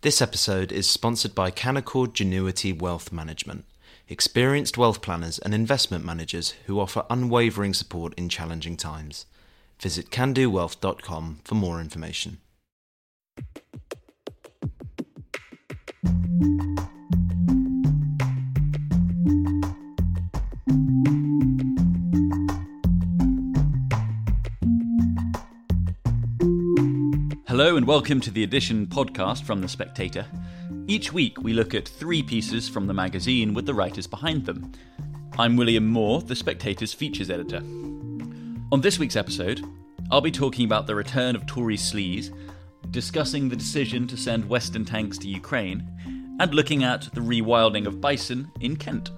This episode is sponsored by Canaccord Genuity Wealth Management, experienced wealth planners and investment managers who offer unwavering support in challenging times. Visit candowealth.com for more information. Hello and welcome to the Edition podcast from The Spectator. Each week we look at three pieces from the magazine with the writers behind them. I'm William Moore, The Spectator's features editor. On this week's episode, I'll be talking about the return of Tory sleaze, discussing the decision to send Western tanks to Ukraine, and looking at the rewilding of bison in Kent.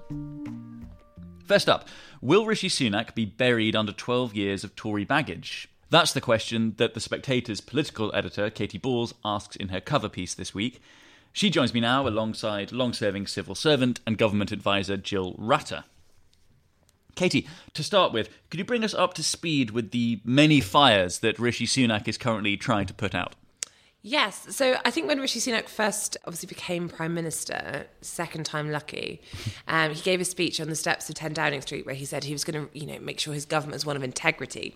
First up, will Rishi Sunak be buried under 12 years of Tory baggage? That's the question that The Spectator's political editor, Katy Balls, asks in her cover piece this week. She joins me now alongside long serving civil servant and government advisor Jill Rutter. Katy, to start with, could you bring us up to speed with the many fires that Rishi Sunak is currently trying to put out? Yes. So I think when Rishi Sunak first obviously became Prime Minister, second time lucky, um, he gave a speech on the steps of 10 Downing Street where he said he was going to, you know, make sure his government was one of integrity.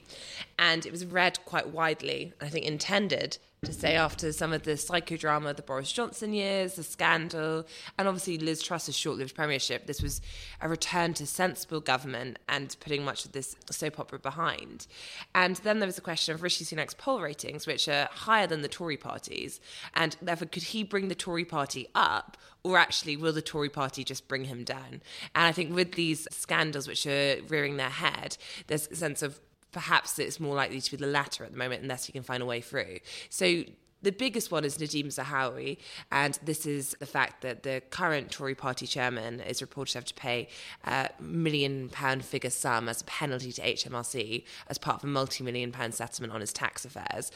And it was read quite widely, I think intended to say after some of the psychodrama of the Boris Johnson years, the scandal, and obviously Liz Truss's short lived premiership, this was a return to sensible government and putting much of this soap opera behind. And then there was the question of Rishi Sunak's poll ratings, which are higher than the Tory parties. And therefore, could he bring the Tory party up? Or actually, will the Tory party just bring him down? And I think with these scandals which are rearing their head, there's a sense of perhaps it's more likely to be the latter at the moment unless you can find a way through. So the biggest one is Nadhim Zahawi, and this is the fact that the current Tory party chairman is reported to have to pay a million pound figure sum as a penalty to HMRC as part of a multi million pound settlement on his tax affairs.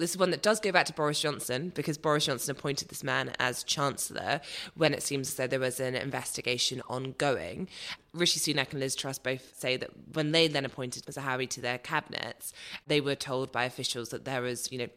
This is one that does go back to Boris Johnson because Boris Johnson appointed this man as Chancellor when it seems as though there was an investigation ongoing. Rishi Sunak and Liz Truss both say that when they then appointed Zahawi to their cabinets, they were told by officials that there was, you know,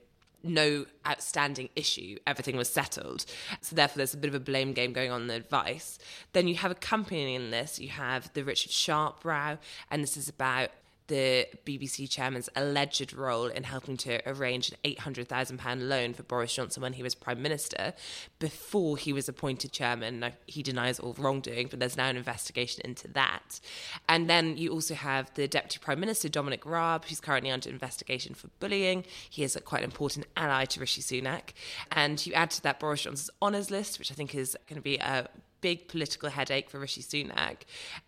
no outstanding issue. Everything was settled. So therefore, there's a bit of a blame game going on in the advice. Then you have accompanying this, you have the Richard Sharp row, and this is about the BBC chairman's alleged role in helping to arrange an £800,000 loan for Boris Johnson when he was Prime Minister before he was appointed chairman. Now, he denies all wrongdoing, but there's now an investigation into that. And then you also have the Deputy Prime Minister, Dominic Raab, who's currently under investigation for bullying. He is a quite important ally to Rishi Sunak. And you add to that Boris Johnson's honours list, which I think is going to be a big political headache for Rishi Sunak.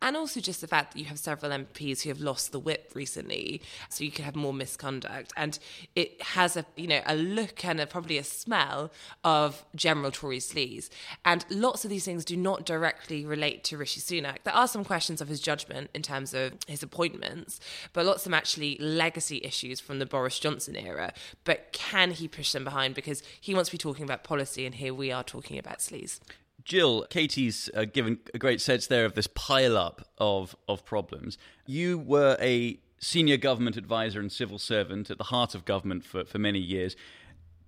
And also just the fact that you have several MPs who have lost the whip recently, so you could have more misconduct. And it has a, you know, a look and a, probably a smell of general Tory sleaze. And lots of these things do not directly relate to Rishi Sunak. There are some questions of his judgment in terms of his appointments, but lots of them actually legacy issues from the Boris Johnson era. But can he push them behind? Because he wants to be talking about policy, and here we are talking about sleaze. Jill, Katy's uh, given a great sense there of this pile up of, of problems. You were a senior government advisor and civil servant at the heart of government for, for many years.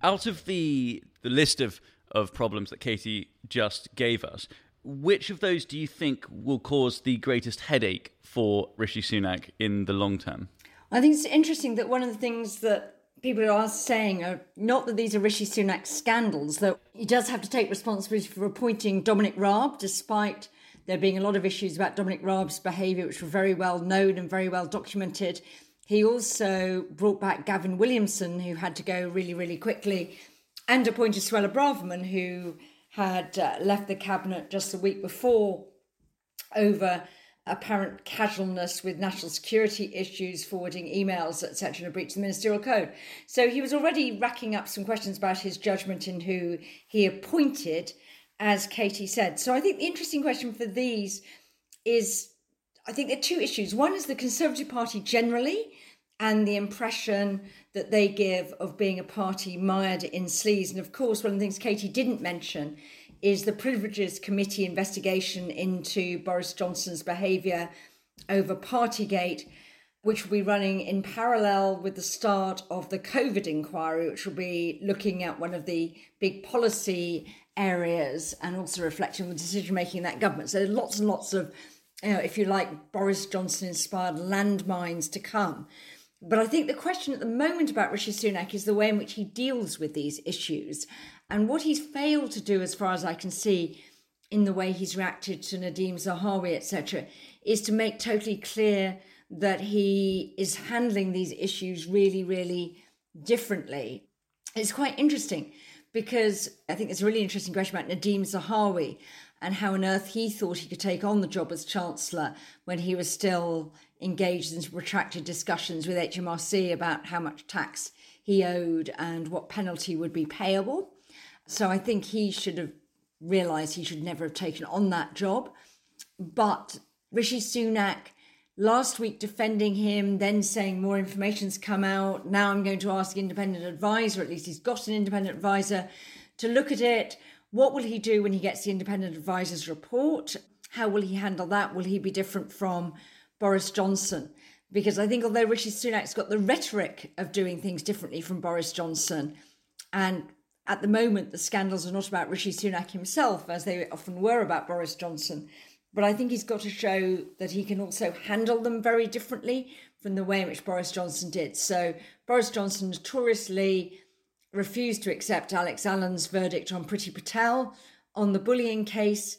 Out of the, the list of, of problems that Katy just gave us, which of those do you think will cause the greatest headache for Rishi Sunak in the long term? I think it's interesting that one of the things that people are saying not that these are Rishi Sunak scandals, though he does have to take responsibility for appointing Dominic Raab, despite there being a lot of issues about Dominic Raab's behaviour, which were very well known and very well documented. He also brought back Gavin Williamson, who had to go really, really quickly, and appointed Suella Braverman, who had uh, left the cabinet just a week before over apparent casualness with national security issues, forwarding emails, etc., in a breach of the ministerial code. So he was already racking up some questions about his judgment in who he appointed, as Katy said. So I think the interesting question for these is I think there are two issues. One is the Conservative Party generally and the impression that they give of being a party mired in sleaze. And of course, one of the things Katy didn't mention is the Privileges Committee investigation into Boris Johnson's behaviour over Partygate. which will be running in parallel with the start of the COVID inquiry, which will be looking at one of the big policy areas and also reflecting the decision making in that government. So lots and lots of, you know, if you like, Boris Johnson inspired landmines to come. But I think the question at the moment about Rishi Sunak is the way in which he deals with these issues. And what he's failed to do, as far as I can see, in the way he's reacted to Nadhim Zahawi, etc., is to make totally clear that he is handling these issues really, really differently. It's quite interesting because I think it's a really interesting question about Nadhim Zahawi and how on earth he thought he could take on the job as Chancellor when he was still engaged in protracted discussions with HMRC about how much tax he owed and what penalty would be payable. So I think he should have realised he should never have taken on that job. But Rishi Sunak last week defending him, then saying more information's come out. Now I'm going to ask independent advisor, at least he's got an independent advisor, to look at it. What will he do when he gets the independent advisor's report? How will he handle that? Will he be different from Boris Johnson? Because I think although Rishi Sunak's got the rhetoric of doing things differently from Boris Johnson, and at the moment the scandals are not about Rishi Sunak himself, as they often were about Boris Johnson, but I think he's got to show that he can also handle them very differently from the way in which Boris Johnson did. So Boris Johnson notoriously refused to accept Alex Allan's verdict on Priti Patel on the bullying case.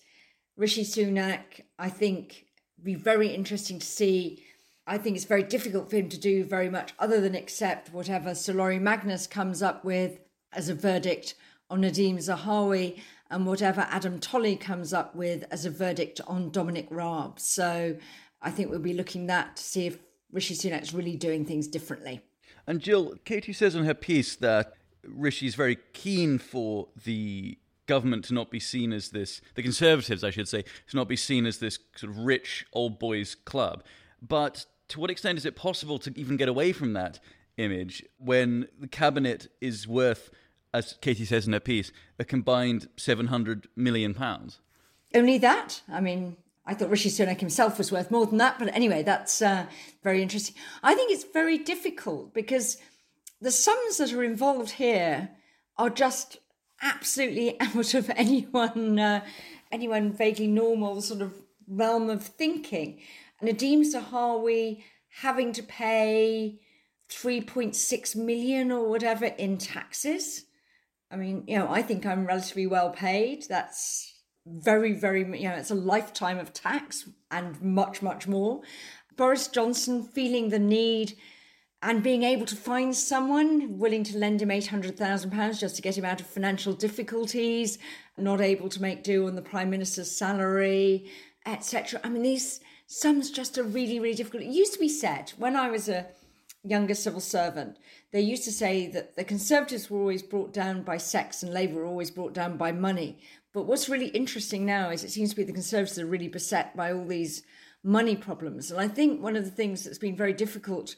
Rishi Sunak, I think, be very interesting to see. I think it's very difficult for him to do very much other than accept whatever Sir Laurie Magnus comes up with as a verdict on Nadhim Zahawi and whatever Adam Tolley comes up with as a verdict on Dominic Raab. So I think we'll be looking that to see if Rishi Sunak's really doing things differently. And Jill, Katy says in her piece that Rishi's very keen for the government to not be seen as this, the Conservatives, I should say, to not be seen as this sort of rich old boys club. But to what extent is it possible to even get away from that image when the cabinet is worth as Katy says in her piece, a combined £700 million. Only that? I mean, I thought Rishi Sunak himself was worth more than that. But anyway, that's uh, very interesting. I think it's very difficult because the sums that are involved here are just absolutely out of anyone, uh, anyone vaguely normal sort of realm of thinking. Nadhim Zahawi having to pay 3.6 million or whatever in taxes I mean, you know, I think I'm relatively well paid. That's very, very, you know, it's a lifetime of tax and much, much more. Boris Johnson feeling the need and being able to find someone willing to lend him £800,000 just to get him out of financial difficulties, not able to make do on the Prime Minister's salary, etc. I mean, these sums just are really, really difficult. It used to be said when I was a younger civil servant, they used to say that the Conservatives were always brought down by sex and Labour were always brought down by money. But what's really interesting now is it seems to be the Conservatives are really beset by all these money problems. And I think one of the things that's been very difficult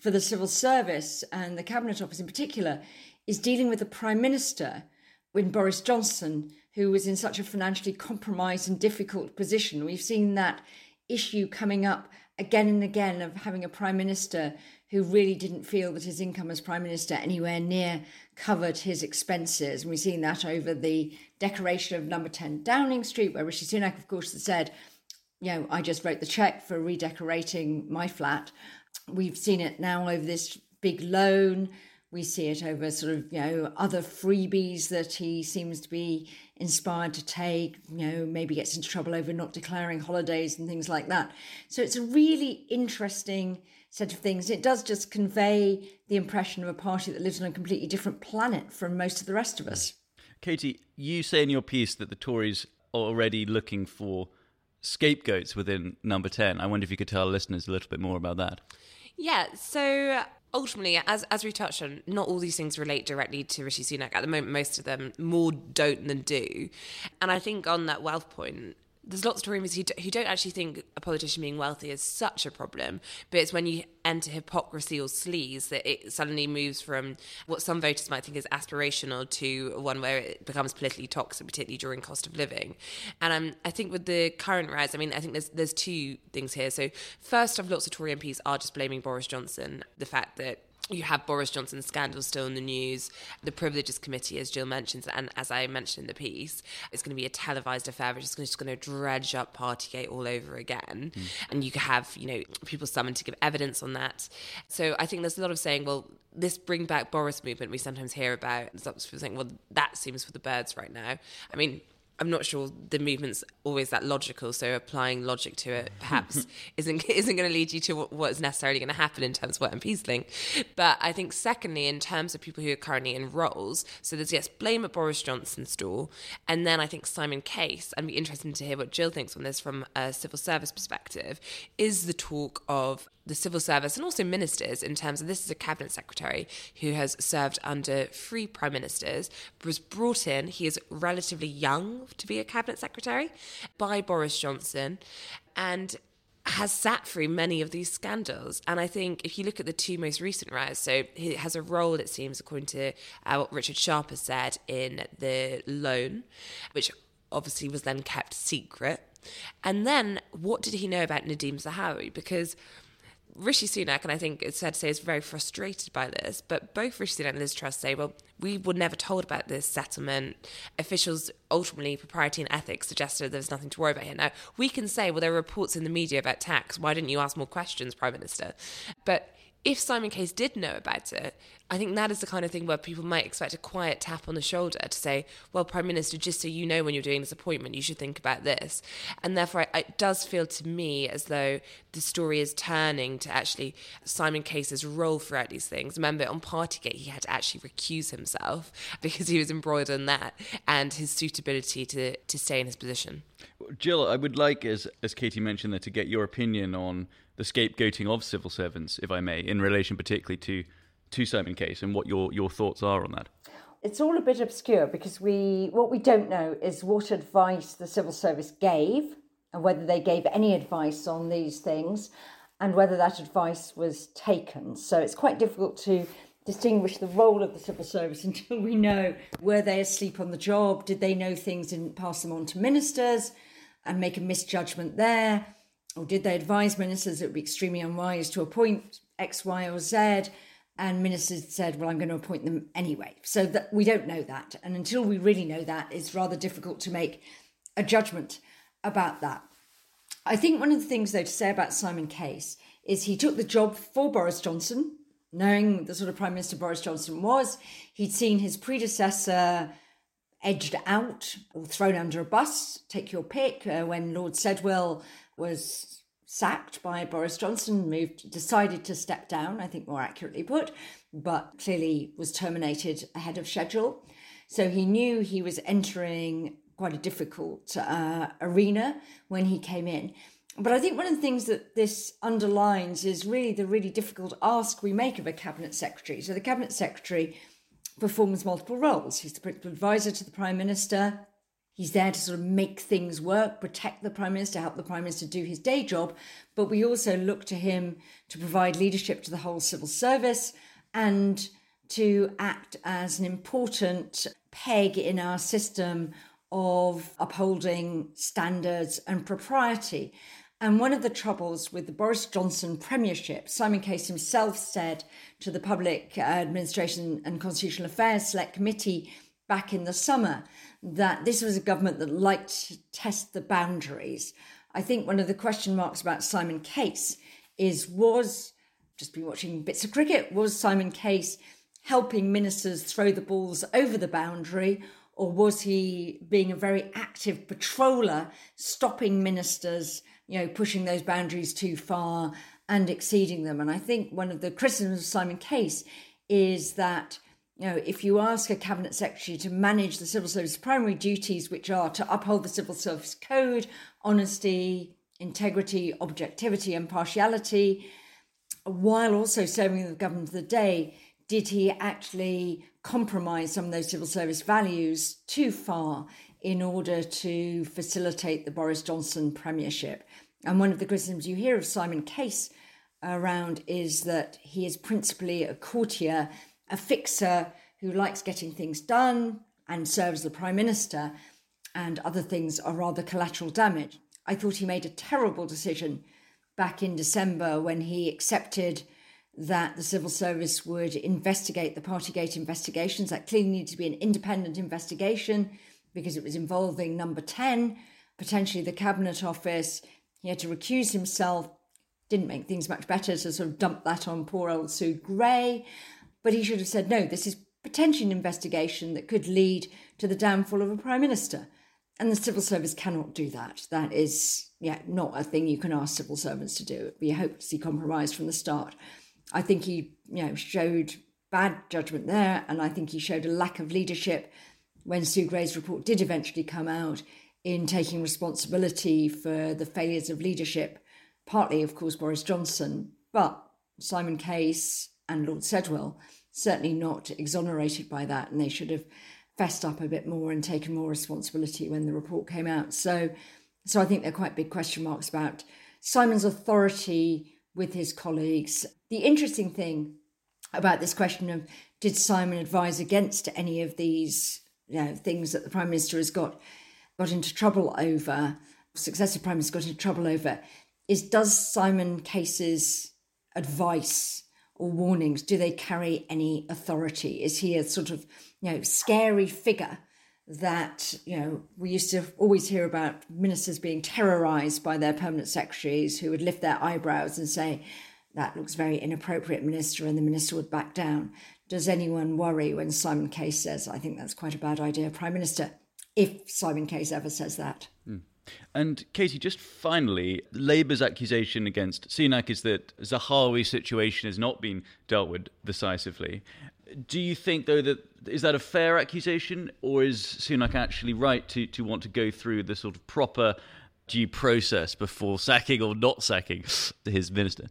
for the civil service and the Cabinet Office in particular is dealing with the Prime Minister when Boris Johnson, who was in such a financially compromised and difficult position. We've seen that issue coming up again and again of having a Prime Minister who really didn't feel that his income as Prime Minister anywhere near covered his expenses. And we've seen that over the decoration of number 10 Downing Street, where Rishi Sunak, of course, said, you know, I just wrote the check for redecorating my flat. We've seen it now over this big loan. We see it over sort of, you know, other freebies that he seems to be inspired to take, you know, maybe gets into trouble over not declaring holidays and things like that. So it's a really interesting set of things. It does just convey the impression of a party that lives on a completely different planet from most of the rest of us. Katy, you say in your piece that the Tories are already looking for scapegoats within number 10. I wonder if you could tell our listeners a little bit more about that. Yeah, so ultimately, as as we touched on, not all these things relate directly to Rishi Sunak. At the moment, most of them more don't than do. And I think on that wealth point, there's lots of Tories who, who don't actually think a politician being wealthy is such a problem, but it's when you enter hypocrisy or sleaze that it suddenly moves from what some voters might think is aspirational to one where it becomes politically toxic, particularly during cost of living. And um, I think with the current rise, I mean, I think there's there's two things here. So first off, lots of Tory MPs are just blaming Boris Johnson, the fact that you have Boris Johnson's scandal still in the news. The Privileges Committee, as Jill mentions, and as I mentioned in the piece, it's going to be a televised affair which is just going to dredge up Partygate all over again. Mm. And you could have, you know, people summoned to give evidence on that. So I think there's a lot of saying, well, this bring back Boris movement we sometimes hear about. Some people saying, well, that seems for the birds right now. I mean, I'm not sure the movement's always that logical. So applying logic to it perhaps isn't isn't going to lead you to what, what's necessarily going to happen in terms of what MPs think. But I think secondly, in terms of people who are currently in roles, so there's yes blame at Boris Johnson's door, and then I think Simon Case. I'd be interested to hear what Jill thinks on this from a civil service perspective. Is the talk of the civil service and also ministers in terms of this is a cabinet secretary who has served under three prime ministers was brought in he is relatively young to be a cabinet secretary by Boris Johnson and has sat through many of these scandals. And I think if you look at the two most recent riots, so he has a role, it seems, according to uh, what Richard Sharp has said, in the loan, which obviously was then kept secret. And then what did he know about Nadhim Zahawi? Because Rishi Sunak, and I think it's fair to say, is very frustrated by this. But both Rishi Sunak and Liz Truss say, well, we were never told about this settlement. Officials, ultimately, propriety and ethics suggested there was nothing to worry about here. Now, we can say, well, there are reports in the media about tax. Why didn't you ask more questions, Prime Minister? But if Simon Case did know about it, I think that is the kind of thing where people might expect a quiet tap on the shoulder to say, well, Prime Minister, just so you know when you're doing this appointment, you should think about this. And therefore, it does feel to me as though the story is turning to actually Simon Case's role throughout these things. Remember, on Partygate, he had to actually recuse himself because he was embroiled in that and his suitability to, to stay in his position. Jill, I would like, as, as Katy mentioned there, to get your opinion on the scapegoating of civil servants, if I may, in relation particularly to to Simon Case and what your, your thoughts are on that. It's all a bit obscure because we what we don't know is what advice the civil service gave and whether they gave any advice on these things and whether that advice was taken. So it's quite difficult to distinguish the role of the civil service until we know were they asleep on the job, did they know things and pass them on to ministers and make a misjudgment there, or did they advise ministers it would be extremely unwise to appoint X, Y, or Z? and ministers said, "Well, I'm going to appoint them anyway." So that we don't know that, and until we really know that, it's rather difficult to make a judgment about that. I think one of the things, though, to say about Simon Case is he took the job for Boris Johnson, knowing the sort of Prime Minister Boris Johnson was. He'd seen his predecessor edged out or thrown under a bus. Take your pick. Uh, when Lord Sedwill was sacked by Boris Johnson, moved, decided to step down, I think more accurately put, but clearly was terminated ahead of schedule. So he knew he was entering quite a difficult uh, arena when he came in. But I think one of the things that this underlines is really the really difficult ask we make of a cabinet secretary. So the cabinet secretary performs multiple roles. He's the principal advisor to the prime minister. He's there to sort of make things work, protect the Prime Minister, help the Prime Minister do his day job. But we also look to him to provide leadership to the whole civil service and to act as an important peg in our system of upholding standards and propriety. And one of the troubles with the Boris Johnson premiership, Simon Case himself said to the Public uh, Administration and Constitutional Affairs Select Committee back in the summer that this was a government that liked to test the boundaries. I think one of the question marks about Simon Case is was just been watching bits of cricket was Simon Case helping ministers throw the balls over the boundary or was he being a very active patroller stopping ministers you know pushing those boundaries too far and exceeding them and i think one of the criticisms of simon case is that you know, if you ask a cabinet secretary to manage the civil service primary duties, which are to uphold the civil service code, honesty, integrity, objectivity, and partiality, while also serving the government of the day, did he actually compromise some of those civil service values too far in order to facilitate the Boris Johnson premiership. And one of the criticisms you hear of Simon Case around is that he is principally a courtier, a fixer who likes getting things done and serves the prime minister, and other things are rather collateral damage. I thought he made a terrible decision back in December when he accepted that the civil service would investigate the Partygate investigations. That clearly needed to be an independent investigation because it was involving number 10, potentially the Cabinet Office. He had to recuse himself. Didn't make things much better to sort of dump that on poor old Sue Gray. But he should have said, no, this is potentially an investigation that could lead to the downfall of a prime minister. And the civil service cannot do that. That is, yeah, not a thing you can ask civil servants to do. It'd be a hopelessly compromised from the start. I think he, you know, showed bad judgment there, and I think he showed a lack of leadership when Sue Gray's report did eventually come out in taking responsibility for the failures of leadership, partly, of course, Boris Johnson, but Simon Case and Lord Sedwill certainly not exonerated by that, and they should have fessed up a bit more and taken more responsibility when the report came out. So, so I think there are quite big question marks about Simon's authority with his colleagues. The interesting thing about this question of did Simon advise against any of these you know, things that the Prime Minister has got got into trouble over, successive Prime Minister got into trouble over, is does Simon Case's advice or warnings, do they carry any authority? Is he a sort of, you know, scary figure that, you know, we used to always hear about ministers being terrorized by their permanent secretaries who would lift their eyebrows and say, that looks very inappropriate, minister, and the minister would back down. Does anyone worry when Simon Case says, I think that's quite a bad idea, Prime Minister, if Simon Case ever says that? Mm. And Katy, just finally, Labour's accusation against Sunak is that Zahawi's situation has not been dealt with decisively. Do you think, though, that is that a fair accusation, or is Sunak actually right to, to want to go through the sort of proper due process before sacking or not sacking his minister?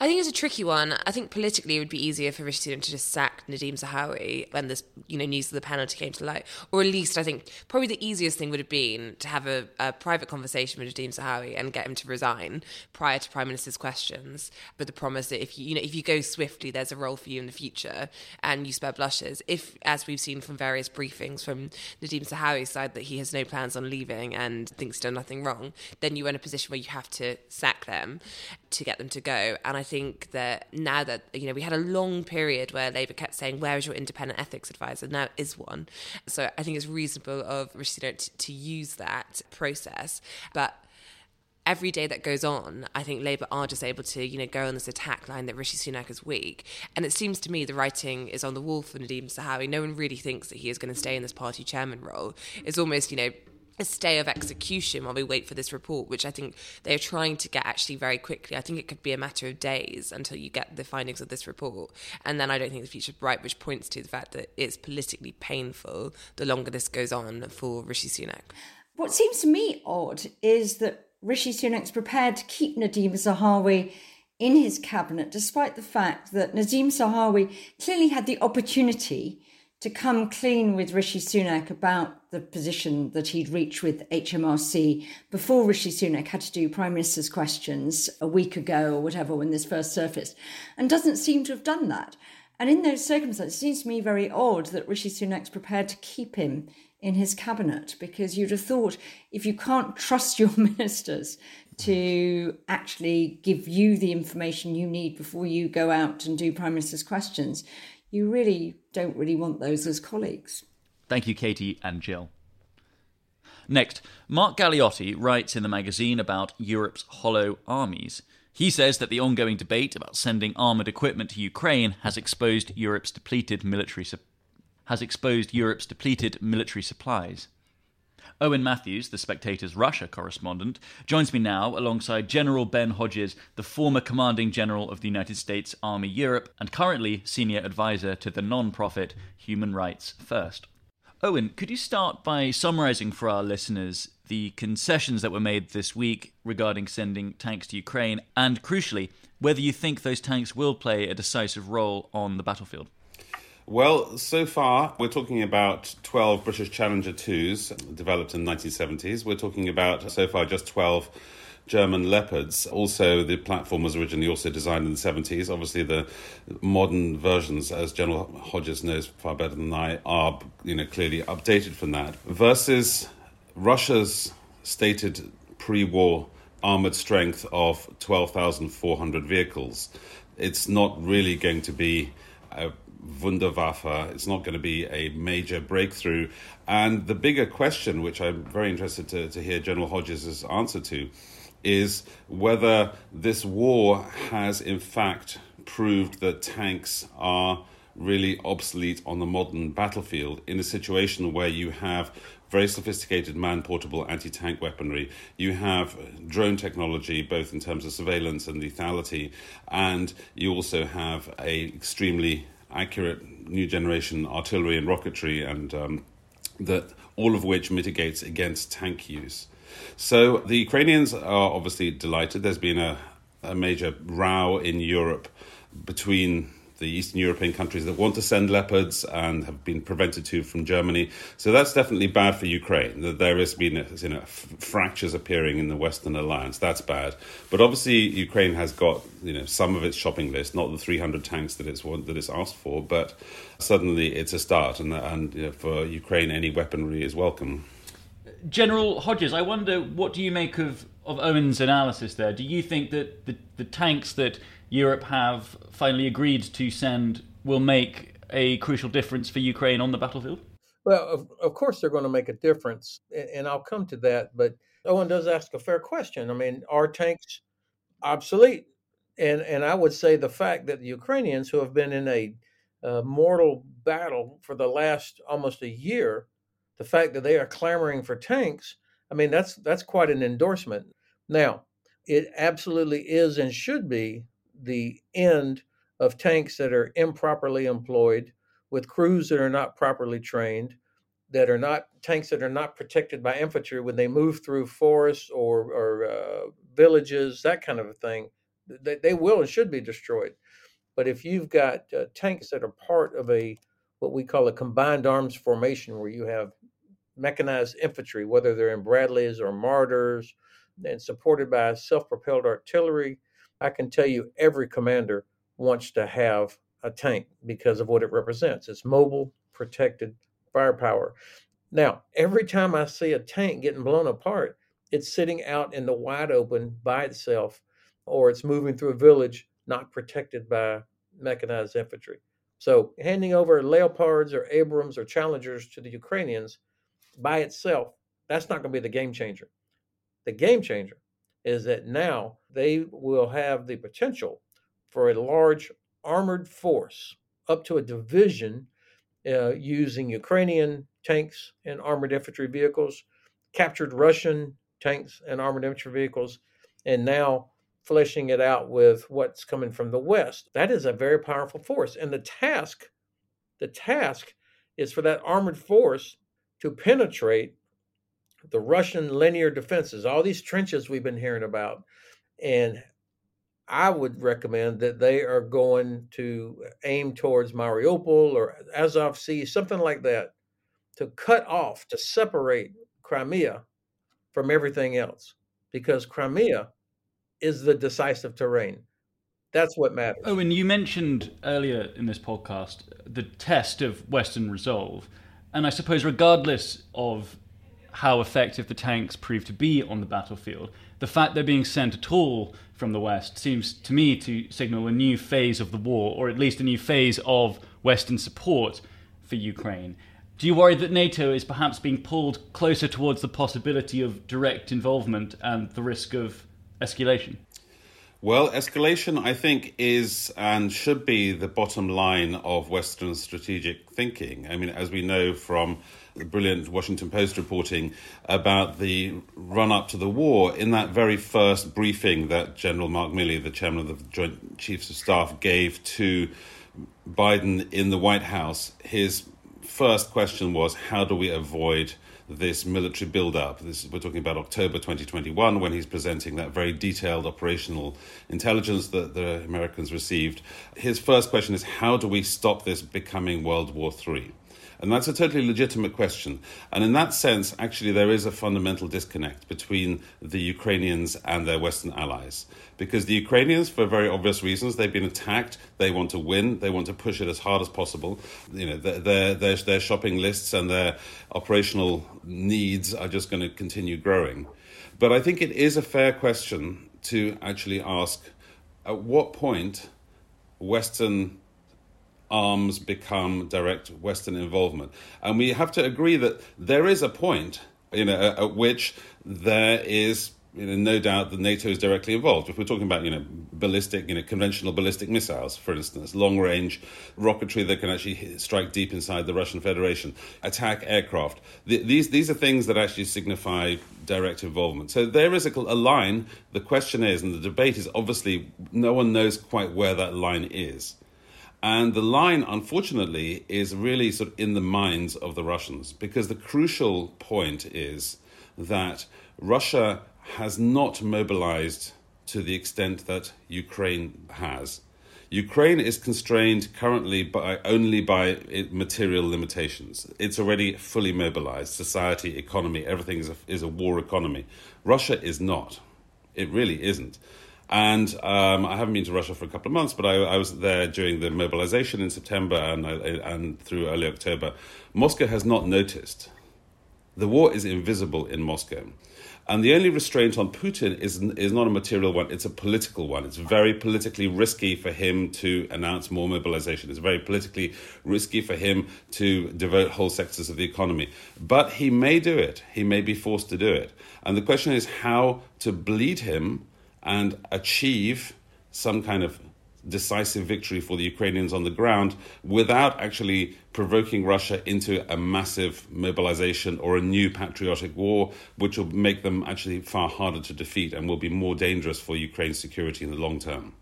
I think it's a tricky one. I think politically it would be easier for Rishi Sunak to just sack Nadhim Zahawi when this, you know, news of the penalty came to light. Or at least I think probably the easiest thing would have been to have a, a private conversation with Nadhim Zahawi and get him to resign prior to Prime Minister's questions, with the promise that if you, you know, if you go swiftly, there's a role for you in the future and you spare blushes. If, as we've seen from various briefings from Nadhim Zahawi's side, that he has no plans on leaving and thinks done nothing wrong, then you're in a position where you have to sack them to get them to go. And I think that now that, you know, we had a long period where Labour kept saying, where is your independent ethics advisor? Now is one. So I think it's reasonable of Rishi Sunak to, to use that process. But every day that goes on, I think Labour are just able to, you know, go on this attack line that Rishi Sunak is weak. And it seems to me the writing is on the wall for Nadhim Zahawi. No one really thinks that he is going to stay in this party chairman role. It's almost, you know, a stay of execution while we wait for this report, which I think they're trying to get actually very quickly. I think it could be a matter of days until you get the findings of this report. And then I don't think the future bright, which points to the fact that it's politically painful the longer this goes on for Rishi Sunak. What seems to me odd is that Rishi Sunak's prepared to keep Nadhim Zahawi in his cabinet, despite the fact that Nadhim Zahawi clearly had the opportunity to come clean with Rishi Sunak about the position that he'd reached with HMRC before Rishi Sunak had to do Prime Minister's questions a week ago or whatever when this first surfaced, and doesn't seem to have done that. And in those circumstances, it seems to me very odd that Rishi Sunak's prepared to keep him in his cabinet because you'd have thought if you can't trust your ministers to actually give you the information you need before you go out and do Prime Minister's questions, you really don't really want those as colleagues. Thank you, Katy and Jill. Next, Mark Galeotti writes in the magazine about Europe's hollow armies. He says that the ongoing debate about sending armored equipment to Ukraine has exposed Europe's depleted military su- has exposed Europe's depleted military supplies. Owen Matthews, the Spectator's Russia correspondent, joins me now alongside General Ben Hodges, the former commanding general of the United States Army Europe and currently senior advisor to the non profit Human Rights First. Owen, could you start by summarizing for our listeners the concessions that were made this week regarding sending tanks to Ukraine and, crucially, whether you think those tanks will play a decisive role on the battlefield? Well, so far, we're talking about 12 British Challenger 2s developed in the 1970s. We're talking about, so far, just 12 German Leopards. Also, the platform was originally also designed in the 70s. Obviously, the modern versions, as General Hodges knows far better than I, are you know clearly updated from that. Versus Russia's stated pre-war armored strength of 12,400 vehicles. It's not really going to be a Wunderwaffe. It's not going to be a major breakthrough. And the bigger question, which I'm very interested to, to hear General Hodges' answer to, is whether this war has in fact proved that tanks are really obsolete on the modern battlefield in a situation where you have very sophisticated man portable anti tank weaponry. You have drone technology, both in terms of surveillance and lethality, and you also have a extremely accurate new generation artillery and rocketry, and um, that all of which mitigates against tank use. So the Ukrainians are obviously delighted. There's been a, a major row in Europe between the Eastern European countries that want to send leopards and have been prevented to from Germany. So that's definitely bad for Ukraine. That there has been you know fractures appearing in the Western alliance. That's bad. But obviously Ukraine has got you know some of its shopping list, not the 300 tanks that it's that it's asked for, but suddenly it's a start. And and you know, for Ukraine, any weaponry is welcome. General Hodges, I wonder what do you make of of Owen's analysis there? Do you think that the, the tanks that Europe have finally agreed to send will make a crucial difference for Ukraine on the battlefield? Well, of, of course they're going to make a difference, and I'll come to that. But Owen does ask a fair question. I mean, are tanks obsolete? And and I would say the fact that the Ukrainians, who have been in a mortal battle for the last almost a year, the fact that they are clamoring for tanks, I mean, that's that's quite an endorsement. Now, it absolutely is and should be the end of tanks that are improperly employed with crews that are not properly trained that are not tanks that are not protected by infantry when they move through forests or, or uh, villages that kind of a thing they, they will and should be destroyed. But if you've got uh, tanks that are part of a what we call a combined arms formation where you have mechanized infantry whether they're in bradleys or Marders and supported by self-propelled artillery I can tell you every commander wants to have a tank because of what it represents. It's mobile, protected firepower. Now, every time I see a tank getting blown apart, it's sitting out in the wide open by itself, or it's moving through a village not protected by mechanized infantry. So, handing over Leopards or Abrams or Challengers to the Ukrainians by itself, that's not going to be the game changer. The game changer is that now they will have the potential for a large armored force up to a division uh, using Ukrainian tanks and armored infantry vehicles, captured Russian tanks and armored infantry vehicles, and now fleshing it out with what's coming from the West. That is a very powerful force. And the task, the task is for that armored force to penetrate the Russian linear defenses, all these trenches we've been hearing about. And I would recommend that they are going to aim towards Mariupol or Azov Sea, something like that, to cut off, to separate Crimea from everything else, because Crimea is the decisive terrain. That's what matters. Oh, and you mentioned earlier in this podcast the test of Western resolve. And I suppose, regardless of how effective the tanks prove to be on the battlefield. The fact they're being sent at all from the West seems to me to signal a new phase of the war, or at least a new phase of Western support for Ukraine. Do you worry that NATO is perhaps being pulled closer towards the possibility of direct involvement and the risk of escalation? Well, escalation, I think, is and should be the bottom line of Western strategic thinking. I mean, as we know from the brilliant Washington Post reporting about the run up to the war. In that very first briefing that General Mark Milley, the chairman of the Joint Chiefs of Staff, gave to Biden in the White House, his first question was how do we avoid this military build-up. This we're talking about October 2021 when he's presenting that very detailed operational intelligence that the Americans received. His first question is, how do we stop this becoming World War III? And that's a totally legitimate question. And in that sense, actually, there is a fundamental disconnect between the Ukrainians and their Western allies. Because the Ukrainians, for very obvious reasons, they've been attacked. They want to win. They want to push it as hard as possible. You know, their, their, their shopping lists and their operational needs are just going to continue growing. But I think it is a fair question to actually ask at what point Western arms become direct Western involvement. And we have to agree that there is a point, you know, at, which there is you know, no doubt that NATO is directly involved. If we're talking about, you know, ballistic, you know, conventional ballistic missiles, for instance, long range rocketry that can actually strike deep inside the Russian Federation, attack aircraft. The, these these are things that actually signify direct involvement. So there is a, a line. The question is, and the debate is obviously no one knows quite where that line is. And the line, unfortunately, is really sort of in the minds of the Russians because the crucial point is that Russia has not mobilized to the extent that Ukraine has. Ukraine is constrained currently by only by material limitations. It's already fully mobilized. Society, economy, everything is a, is a war economy. Russia is not. It really isn't. And um, I haven't been to Russia for a couple of months, but I, I was there during the mobilization in September and, and through early October. Moscow has not noticed. The war is invisible in Moscow. And the only restraint on Putin is, is not a material one, it's a political one. It's very politically risky for him to announce more mobilization. It's very politically risky for him to devote whole sectors of the economy. But he may do it, he may be forced to do it. And the question is how to bleed him and achieve some kind of decisive victory for the Ukrainians on the ground without actually provoking Russia into a massive mobilization or a new patriotic war, which will make them actually far harder to defeat and will be more dangerous for Ukraine's security in the long term.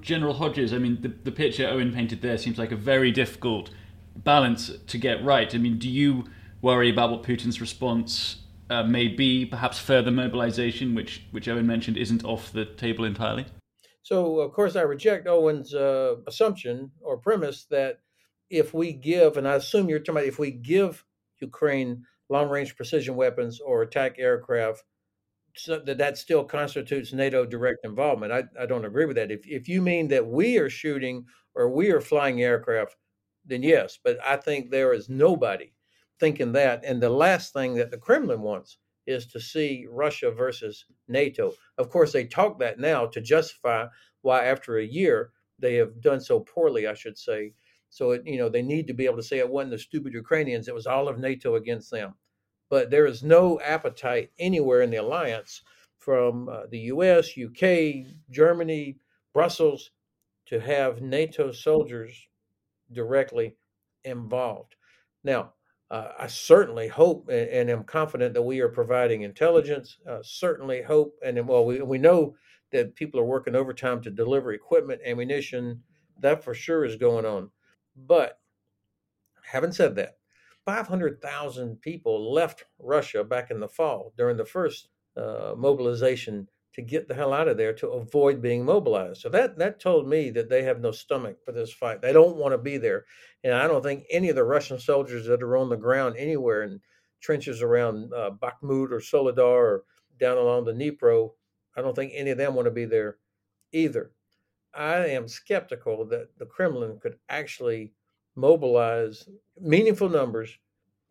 General Hodges, I mean, the, the picture Owen painted there seems like a very difficult balance to get right. I mean, do you worry about what Putin's response uh, may be perhaps further mobilization, which which Owen mentioned isn't off the table entirely. So, of course, I reject Owen's uh, assumption or premise that if we give, and I assume you're talking about if we give Ukraine long-range precision weapons or attack aircraft, so that that still constitutes NATO direct involvement. I, I don't agree with that. If if you mean that we are shooting or we are flying aircraft, then yes. But I think there is nobody thinking that. And the last thing that the Kremlin wants is to see Russia versus NATO. Of course, they talk that now to justify why, after a year, they have done so poorly, I should say. So, it, you know, they need to be able to say it wasn't the stupid Ukrainians, it was all of NATO against them. But there is no appetite anywhere in the alliance from uh, the US, UK, Germany, Brussels to have NATO soldiers directly involved. Now, uh, I certainly hope and, and, am confident that we are providing intelligence. Uh, certainly hope, and well, we, we know that people are working overtime to deliver equipment, ammunition. That for sure is going on. But having said that, 500,000 people left Russia back in the fall during the first uh, mobilization to get the hell out of there to avoid being mobilized. So that that told me that they have no stomach for this fight. They don't want to be there. And I don't think any of the Russian soldiers that are on the ground anywhere in trenches around uh, Bakhmut or Soledar or down along the Dnipro, I don't think any of them want to be there either. I am skeptical that the Kremlin could actually mobilize meaningful numbers,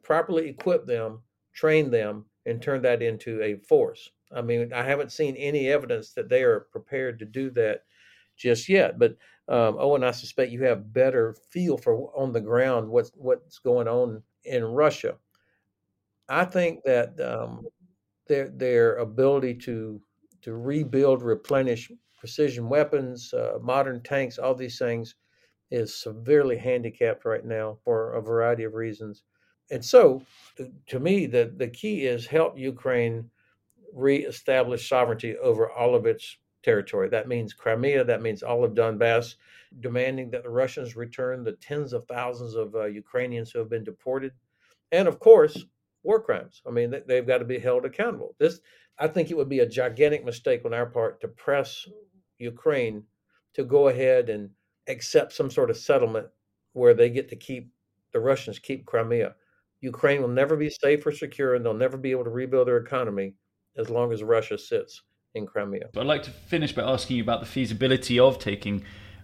properly equip them, train them, and turn that into a force. I mean, I haven't seen any evidence that they are prepared to do that just yet. But um, oh, and I suspect you have better feel for on the ground what's what's going on in Russia. I think that um, their their ability to to rebuild, replenish precision weapons, uh, modern tanks, all these things is severely handicapped right now for a variety of reasons. And so, to me, the, the key is help Ukraine reestablish sovereignty over all of its territory. That means Crimea, that means all of Donbass, demanding that the Russians return the tens of thousands of uh, Ukrainians who have been deported. And of course, war crimes. I mean, they've got to be held accountable. This, I think, it would be a gigantic mistake on our part to press Ukraine to go ahead and accept some sort of settlement where they get to keep the Russians keep Crimea. Ukraine will never be safe or secure, and they'll never be able to rebuild their economy as long as Russia sits in Crimea. I'd like to finish by asking you about the feasibility of taking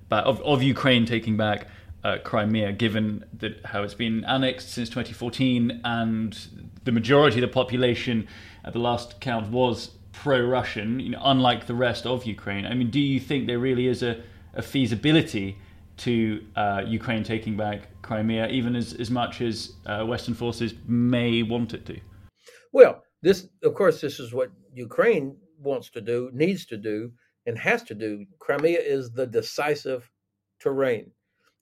back of, of Ukraine taking back uh, Crimea, given that how it's been annexed since 2014, and the majority of the population at the last count was pro-Russian, you know, unlike the rest of Ukraine. I mean, do you think there really is a, a feasibility to uh, Ukraine taking back Crimea, even as, as much as uh, Western forces may want it to? Well, this, of course, this is what Ukraine wants to do, needs to do, and has to do. Crimea is the decisive terrain.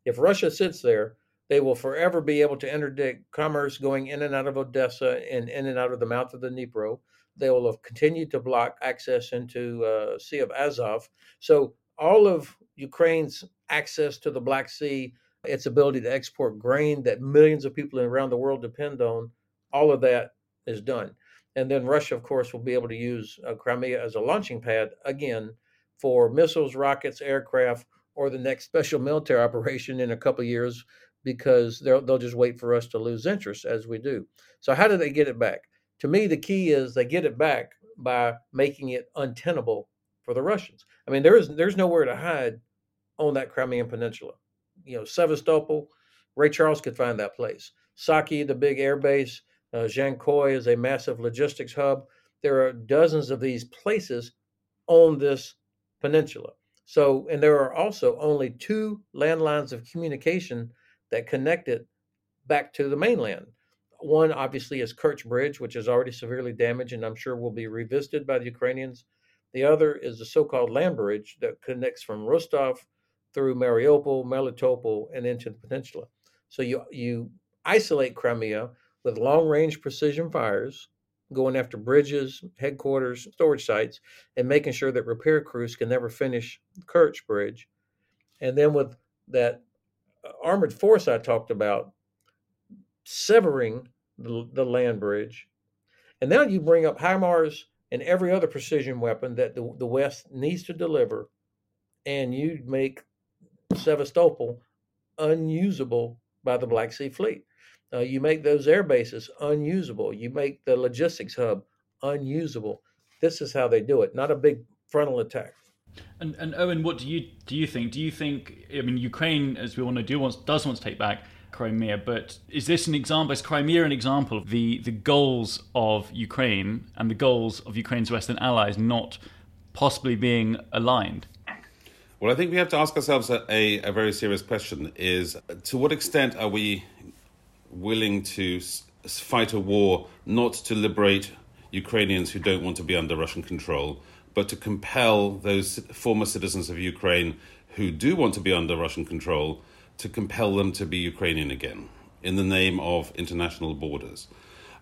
If Russia sits there, they will forever be able to interdict commerce going in and out of Odessa and in and out of the mouth of the Dnipro. They will have continued to block access into uh, Sea of Azov. So all of Ukraine's access to the Black Sea, its ability to export grain that millions of people around the world depend on, all of that is done. And then Russia, of course, will be able to use uh, Crimea as a launching pad again for missiles, rockets, aircraft, or the next special military operation in a couple years because they'll, they'll just wait for us to lose interest as we do. So, how do they get it back? To me, the key is they get it back by making it untenable for the Russians. I mean, there is there's nowhere to hide on that Crimean Peninsula. You know, Sevastopol, Ray Charles could find that place. Saki, the big air base, uh, Jankoy is a massive logistics hub. There are dozens of these places on this peninsula. So, and there are also only two landlines of communication that connect it back to the mainland. One, obviously, is Kerch Bridge, which is already severely damaged and I'm sure will be revisited by the Ukrainians. The other is the so called land bridge that connects from Rostov through Mariupol, Melitopol, and into the peninsula. So you, you isolate Crimea with long range precision fires going after bridges, headquarters, storage sites, and making sure that repair crews can never finish Kerch Bridge. And then with that uh, armored force I talked about, severing the, the land bridge. And now you bring up HIMARS and every other precision weapon that the, the West needs to deliver, and you make Sevastopol unusable by the Black Sea Fleet. Uh, you make those air bases unusable. You make the logistics hub unusable. This is how they do it, not a big frontal attack. And, and Owen, what do you do? You think? Do you think? I mean, Ukraine, as we all know, do wants does want to take back Crimea, but is this an example? Is Crimea an example of the the goals of Ukraine and the goals of Ukraine's Western allies not possibly being aligned? Well, I think we have to ask ourselves a, a, a very serious question: Is to what extent are we willing to fight a war not to liberate Ukrainians who don't want to be under Russian control, but to compel those former citizens of Ukraine who do want to be under Russian control to compel them to be Ukrainian again in the name of international borders.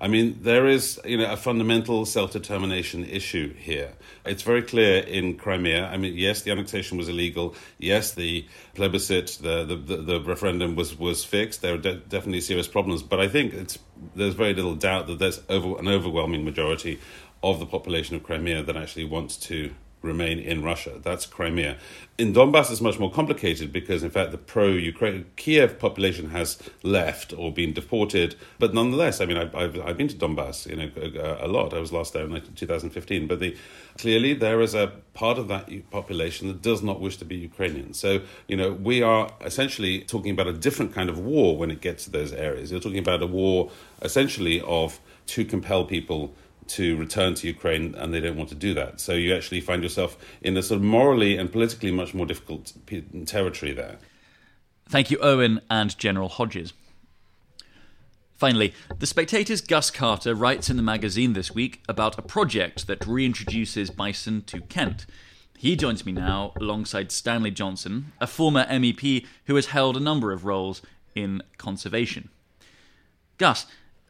I mean, there is you know a fundamental self determination issue here. It's very clear in Crimea. I mean, yes, the annexation was illegal. Yes, the plebiscite, the the, the, the referendum was was fixed. There are de- definitely serious problems, but I think it's there's very little doubt that there's over, an overwhelming majority of the population of Crimea that actually wants to remain in Russia. That's Crimea. In Donbass, it's much more complicated because, in fact, the pro Ukraine Kiev population has left or been deported. But nonetheless, I mean, I've, I've, I've been to Donbass, you know, a, a, lot. I was last there in 2015. But the, clearly, there is a part of that population that does not wish to be Ukrainian. So, you know, we are essentially talking about a different kind of war when it gets to those areas. You're talking about a war essentially of to compel people to return to Ukraine, and they don't want to do that. So you actually find yourself in a sort of morally and politically much more difficult territory there. Thank you, Owen and General Hodges. Finally, The Spectator's Gus Carter writes in the magazine this week about a project that reintroduces bison to Kent. He joins me now alongside Stanley Johnson, a former MEP who has held a number of roles in conservation. Gus,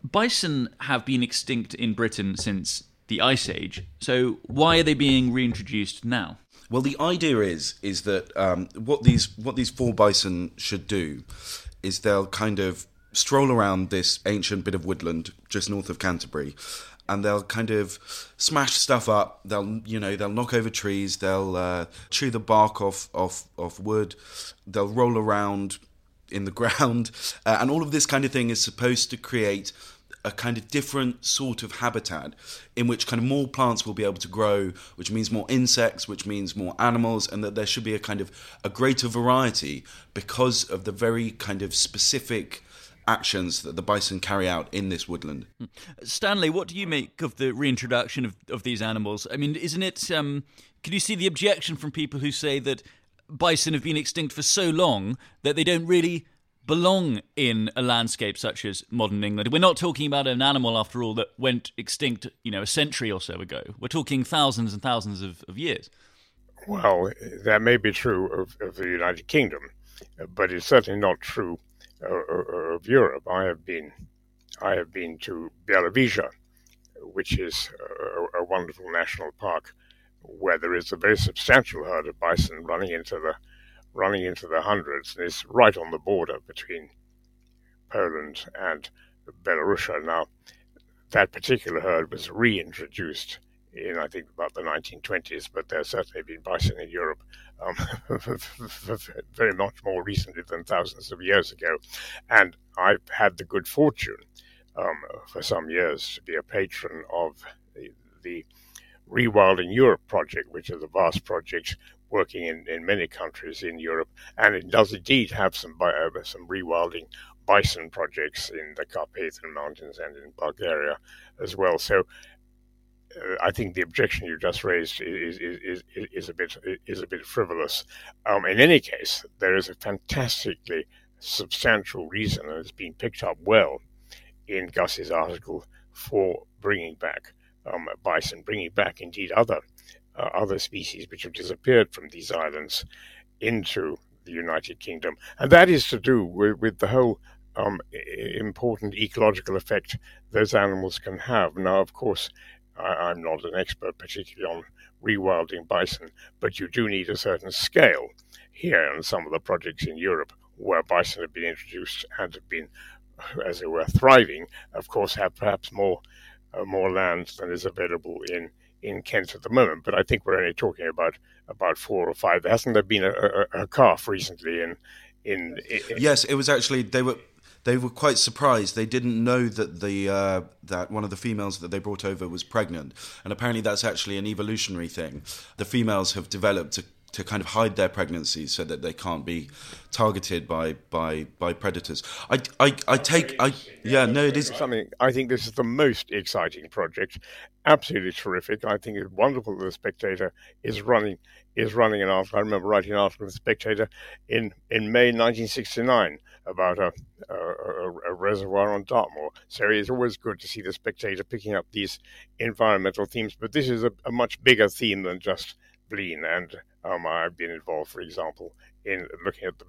Bison have been extinct in Britain since the Ice Age, so why are they being reintroduced now? Well, the idea is is that um, what these what these four bison should do is they'll kind of stroll around this ancient bit of woodland just north of Canterbury and they'll kind of smash stuff up. They'll, you know, they'll knock over trees. They'll uh, chew the bark off, off, off wood. They'll roll around in the ground, uh, and all of this kind of thing is supposed to create a kind of different sort of habitat in which kind of more plants will be able to grow, which means more insects, which means more animals, and that there should be a kind of a greater variety because of the very kind of specific actions that the bison carry out in this woodland. Stanley, what do you make of the reintroduction of, of these animals? I mean, isn't it? Um, can you see the objection from people who say that bison have been extinct for so long that they don't really belong in a landscape such as modern England? We're not talking about an animal, after all, that went extinct, you know, a century or so ago. We're talking thousands and thousands of, of years. Well, that may be true of, of the United Kingdom, but it's certainly not true uh, uh, of Europe. I have been, I have been to Białowieża, which is a, a, wonderful national park where there is a very substantial herd of bison running into the running into the hundreds, and it's right on the border between Poland and Belarus. Now, that particular herd was reintroduced in I think about the 1920s, but there's certainly been bison in Europe um, very much more recently than thousands of years ago. And I've had the good fortune um, for some years to be a patron of the, the Rewilding Europe project, which is a vast project working in, in many countries in Europe, and it does indeed have some uh, some rewilding bison projects in the Carpathian Mountains and in Bulgaria as well. So uh, I think the objection you just raised is, is, is, is a bit is a bit frivolous. Um, in any case, there is a fantastically substantial reason, and it's been picked up well in Gus's article for bringing back um, bison, bringing back indeed other uh, other species which have disappeared from these islands into the United Kingdom, and that is to do with, with the whole um, important ecological effect those animals can have. Now, of course, I, am not an expert, particularly on rewilding bison, but you do need a certain scale here and some of the projects in Europe where bison have been introduced and have been, as it were, thriving. Of course, have perhaps more uh, more land than is available in in Kent at the moment. But I think we're only talking about about four or five. Hasn't there been a, a, a calf recently in in, in, yes, it was actually they were they were quite surprised. They didn't know that the uh, that one of the females that they brought over was pregnant, and apparently that's actually an evolutionary thing. The females have developed to to kind of hide their pregnancies so that they can't be targeted by by by predators. I I, I take I yeah no it is something I think this is the most exciting project. Absolutely terrific. I think it's wonderful that the Spectator is running is running an article. I remember writing an article in the Spectator in in May 1969 about a, a, a reservoir on Dartmoor. So it's always good to see the Spectator picking up these environmental themes. But this is a, a much bigger theme than just And um, I've been involved, for example, in looking at the,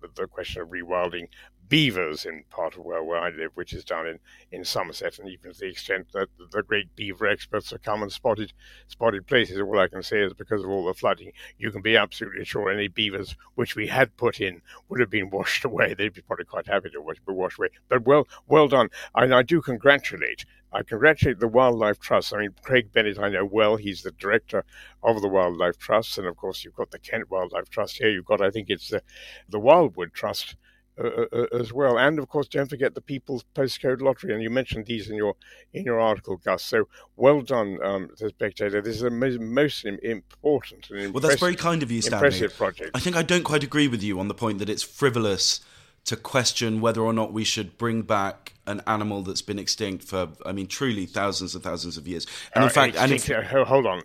the, the, question of rewilding beavers in part of where, where I live, which is down in, in Somerset, and even to the extent that the great beaver experts have come and spotted spotted places. All I can say is because of all the flooding, you can be absolutely sure any beavers which we had put in would have been washed away. They'd be probably quite happy to be washed away. But well, well done. And I do congratulate I congratulate the Wildlife Trust. I mean, Craig Bennett, I know well. He's the director of the Wildlife Trust. And of course, you've got the Kent Wildlife Trust here. You've got, I think it's the, the Wildwood Trust uh, as well. And of course, don't forget the People's Postcode Lottery. And you mentioned these in your in your article, Gus. So well done, um, the Spectator. This is most, most important and well, that's very kind of you, Stanley. Impressive project. I think I don't quite agree with you on the point that it's frivolous to question whether or not we should bring back an animal that's been extinct for, I mean, truly thousands and thousands of years. And in uh, fact, extinct, and if, uh, hold on,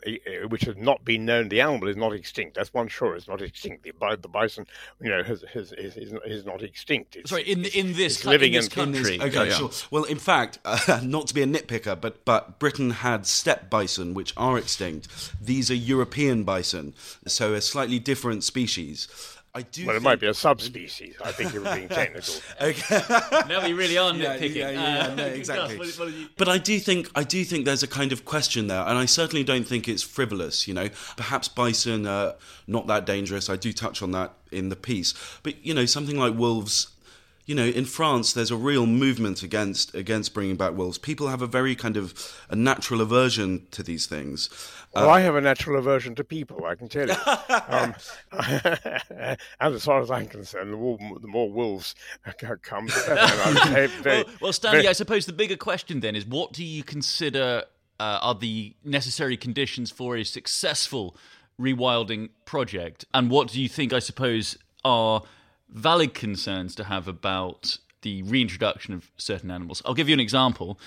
which has not been known, the animal is not extinct. That's one sure It's not extinct. The, the bison, you know, has, has, is, is not extinct. It's, Sorry, in in this living in this country. okay, yeah. sure. Well, in fact, uh, not to be a nitpicker, but but Britain had steppe bison, which are extinct. These are European bison, so a slightly different species. I do. Well, it might be a subspecies. I think you were being technical. okay. now we really are nitpicking. Yeah, yeah, yeah no, exactly. What, what you... But I do think I do think there's a kind of question there, and I certainly don't think it's frivolous. You know, perhaps bison are not that dangerous. I do touch on that in the piece, but you know, something like wolves you know, in France, there's a real movement against against bringing back wolves. People have a very kind of a natural aversion to these things. Well, I have a natural aversion to people, I can tell you. um, and as far as I'm concerned, the more, the more wolves come, the better. well, well, Stanley, I suppose the bigger question then is what do you consider uh, are the necessary conditions for a successful rewilding project? And what do you think, I suppose, are valid concerns to have about the reintroduction of certain animals? I'll give you an example.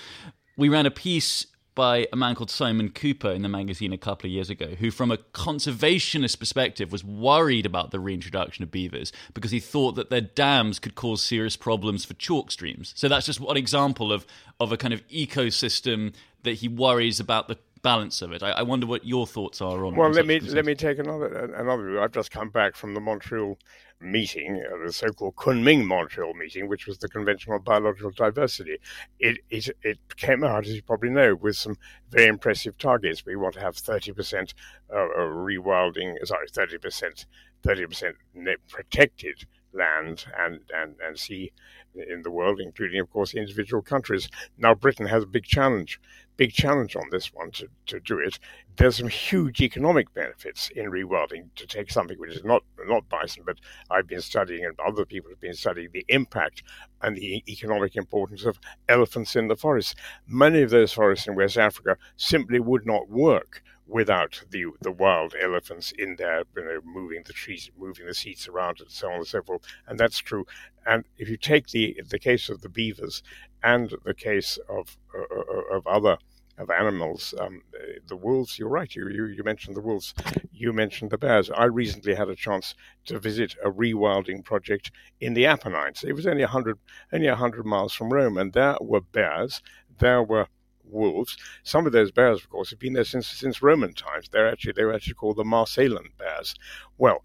We ran a piece by a man called Simon Cooper in the magazine a couple of years ago, who, from a conservationist perspective, was worried about the reintroduction of beavers because he thought that their dams could cause serious problems for chalk streams. So that's just one example of, of a kind of ecosystem that he worries about the balance of it. I, I wonder what your thoughts are on. Well, let me let me take another another. I've just come back from the Montreal meeting, uh, the so-called Kunming Montreal meeting, which was the Convention on Biological Diversity. It, it, it came out, as you probably know, with some very impressive targets. We want to have 30% uh, rewilding, sorry, 30%, 30% net protected land and, and, and sea in the world, including, of course, individual countries. Now, Britain has a big challenge, big challenge on this one to, to do it. There's some huge economic benefits in rewilding to take something which is not not bison, but I've been studying and other people have been studying the impact and the economic importance of elephants in the forest. Many of those forests in West Africa simply would not work without the the wild elephants in there, you know, moving the trees, moving the seats around, and so on and so forth. And that's true. And if you take the the case of the beavers and the case of uh, uh of other of animals, um, the wolves. You're right. You, you you mentioned the wolves. You mentioned the bears. I recently had a chance to visit a rewilding project in the Apennines. It was only hundred only hundred miles from Rome, and there were bears. There were wolves. Some of those bears, of course, have been there since since Roman times. They're actually they were actually called the Marsican bears. Well,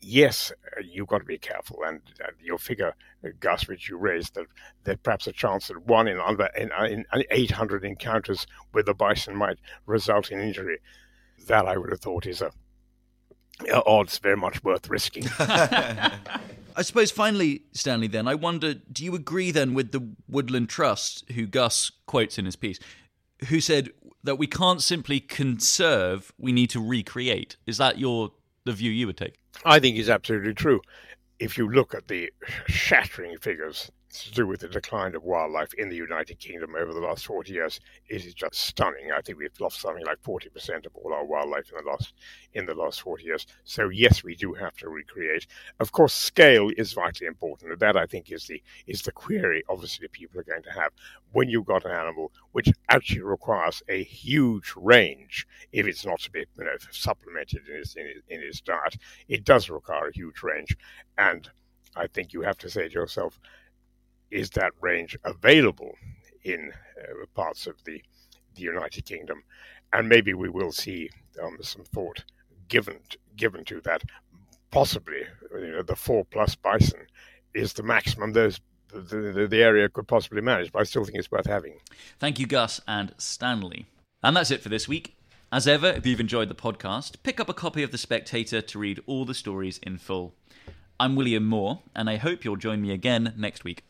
yes, uh, you've got to be careful. And uh, your figure, uh, Gus, which you raised, that that perhaps a chance that one in under in, in 800 encounters with the bison might result in injury. That I would have thought is a odds very much worth risking. I suppose finally, Stanley, then, I wonder do you agree then with the Woodland Trust, who Gus quotes in his piece, who said that we can't simply conserve, we need to recreate? Is that your the view you would take? I think is absolutely true. If you look at the shattering figures to do with the decline of wildlife in the United Kingdom over the last 40 years. It is just stunning. I think we've lost something like 40% of all our wildlife in the last in the last 40 years. So yes, we do have to recreate. Of course, scale is vitally important, and that I think is the is the query. Obviously, people are going to have when you've got an animal which actually requires a huge range. If it's not to be you know supplemented in its in its, in its diet, it does require a huge range, and I think you have to say to yourself, is that range available in uh, parts of the, the United Kingdom? And maybe we will see um, some thought given given to that. Possibly, you know, the four plus bison is the maximum those the, the, the area could possibly manage, but I still think it's worth having. Thank you, Gus and Stanley. And that's it for this week. As ever, if you've enjoyed the podcast, pick up a copy of The Spectator to read all the stories in full. I'm William Moore, and I hope you'll join me again next week.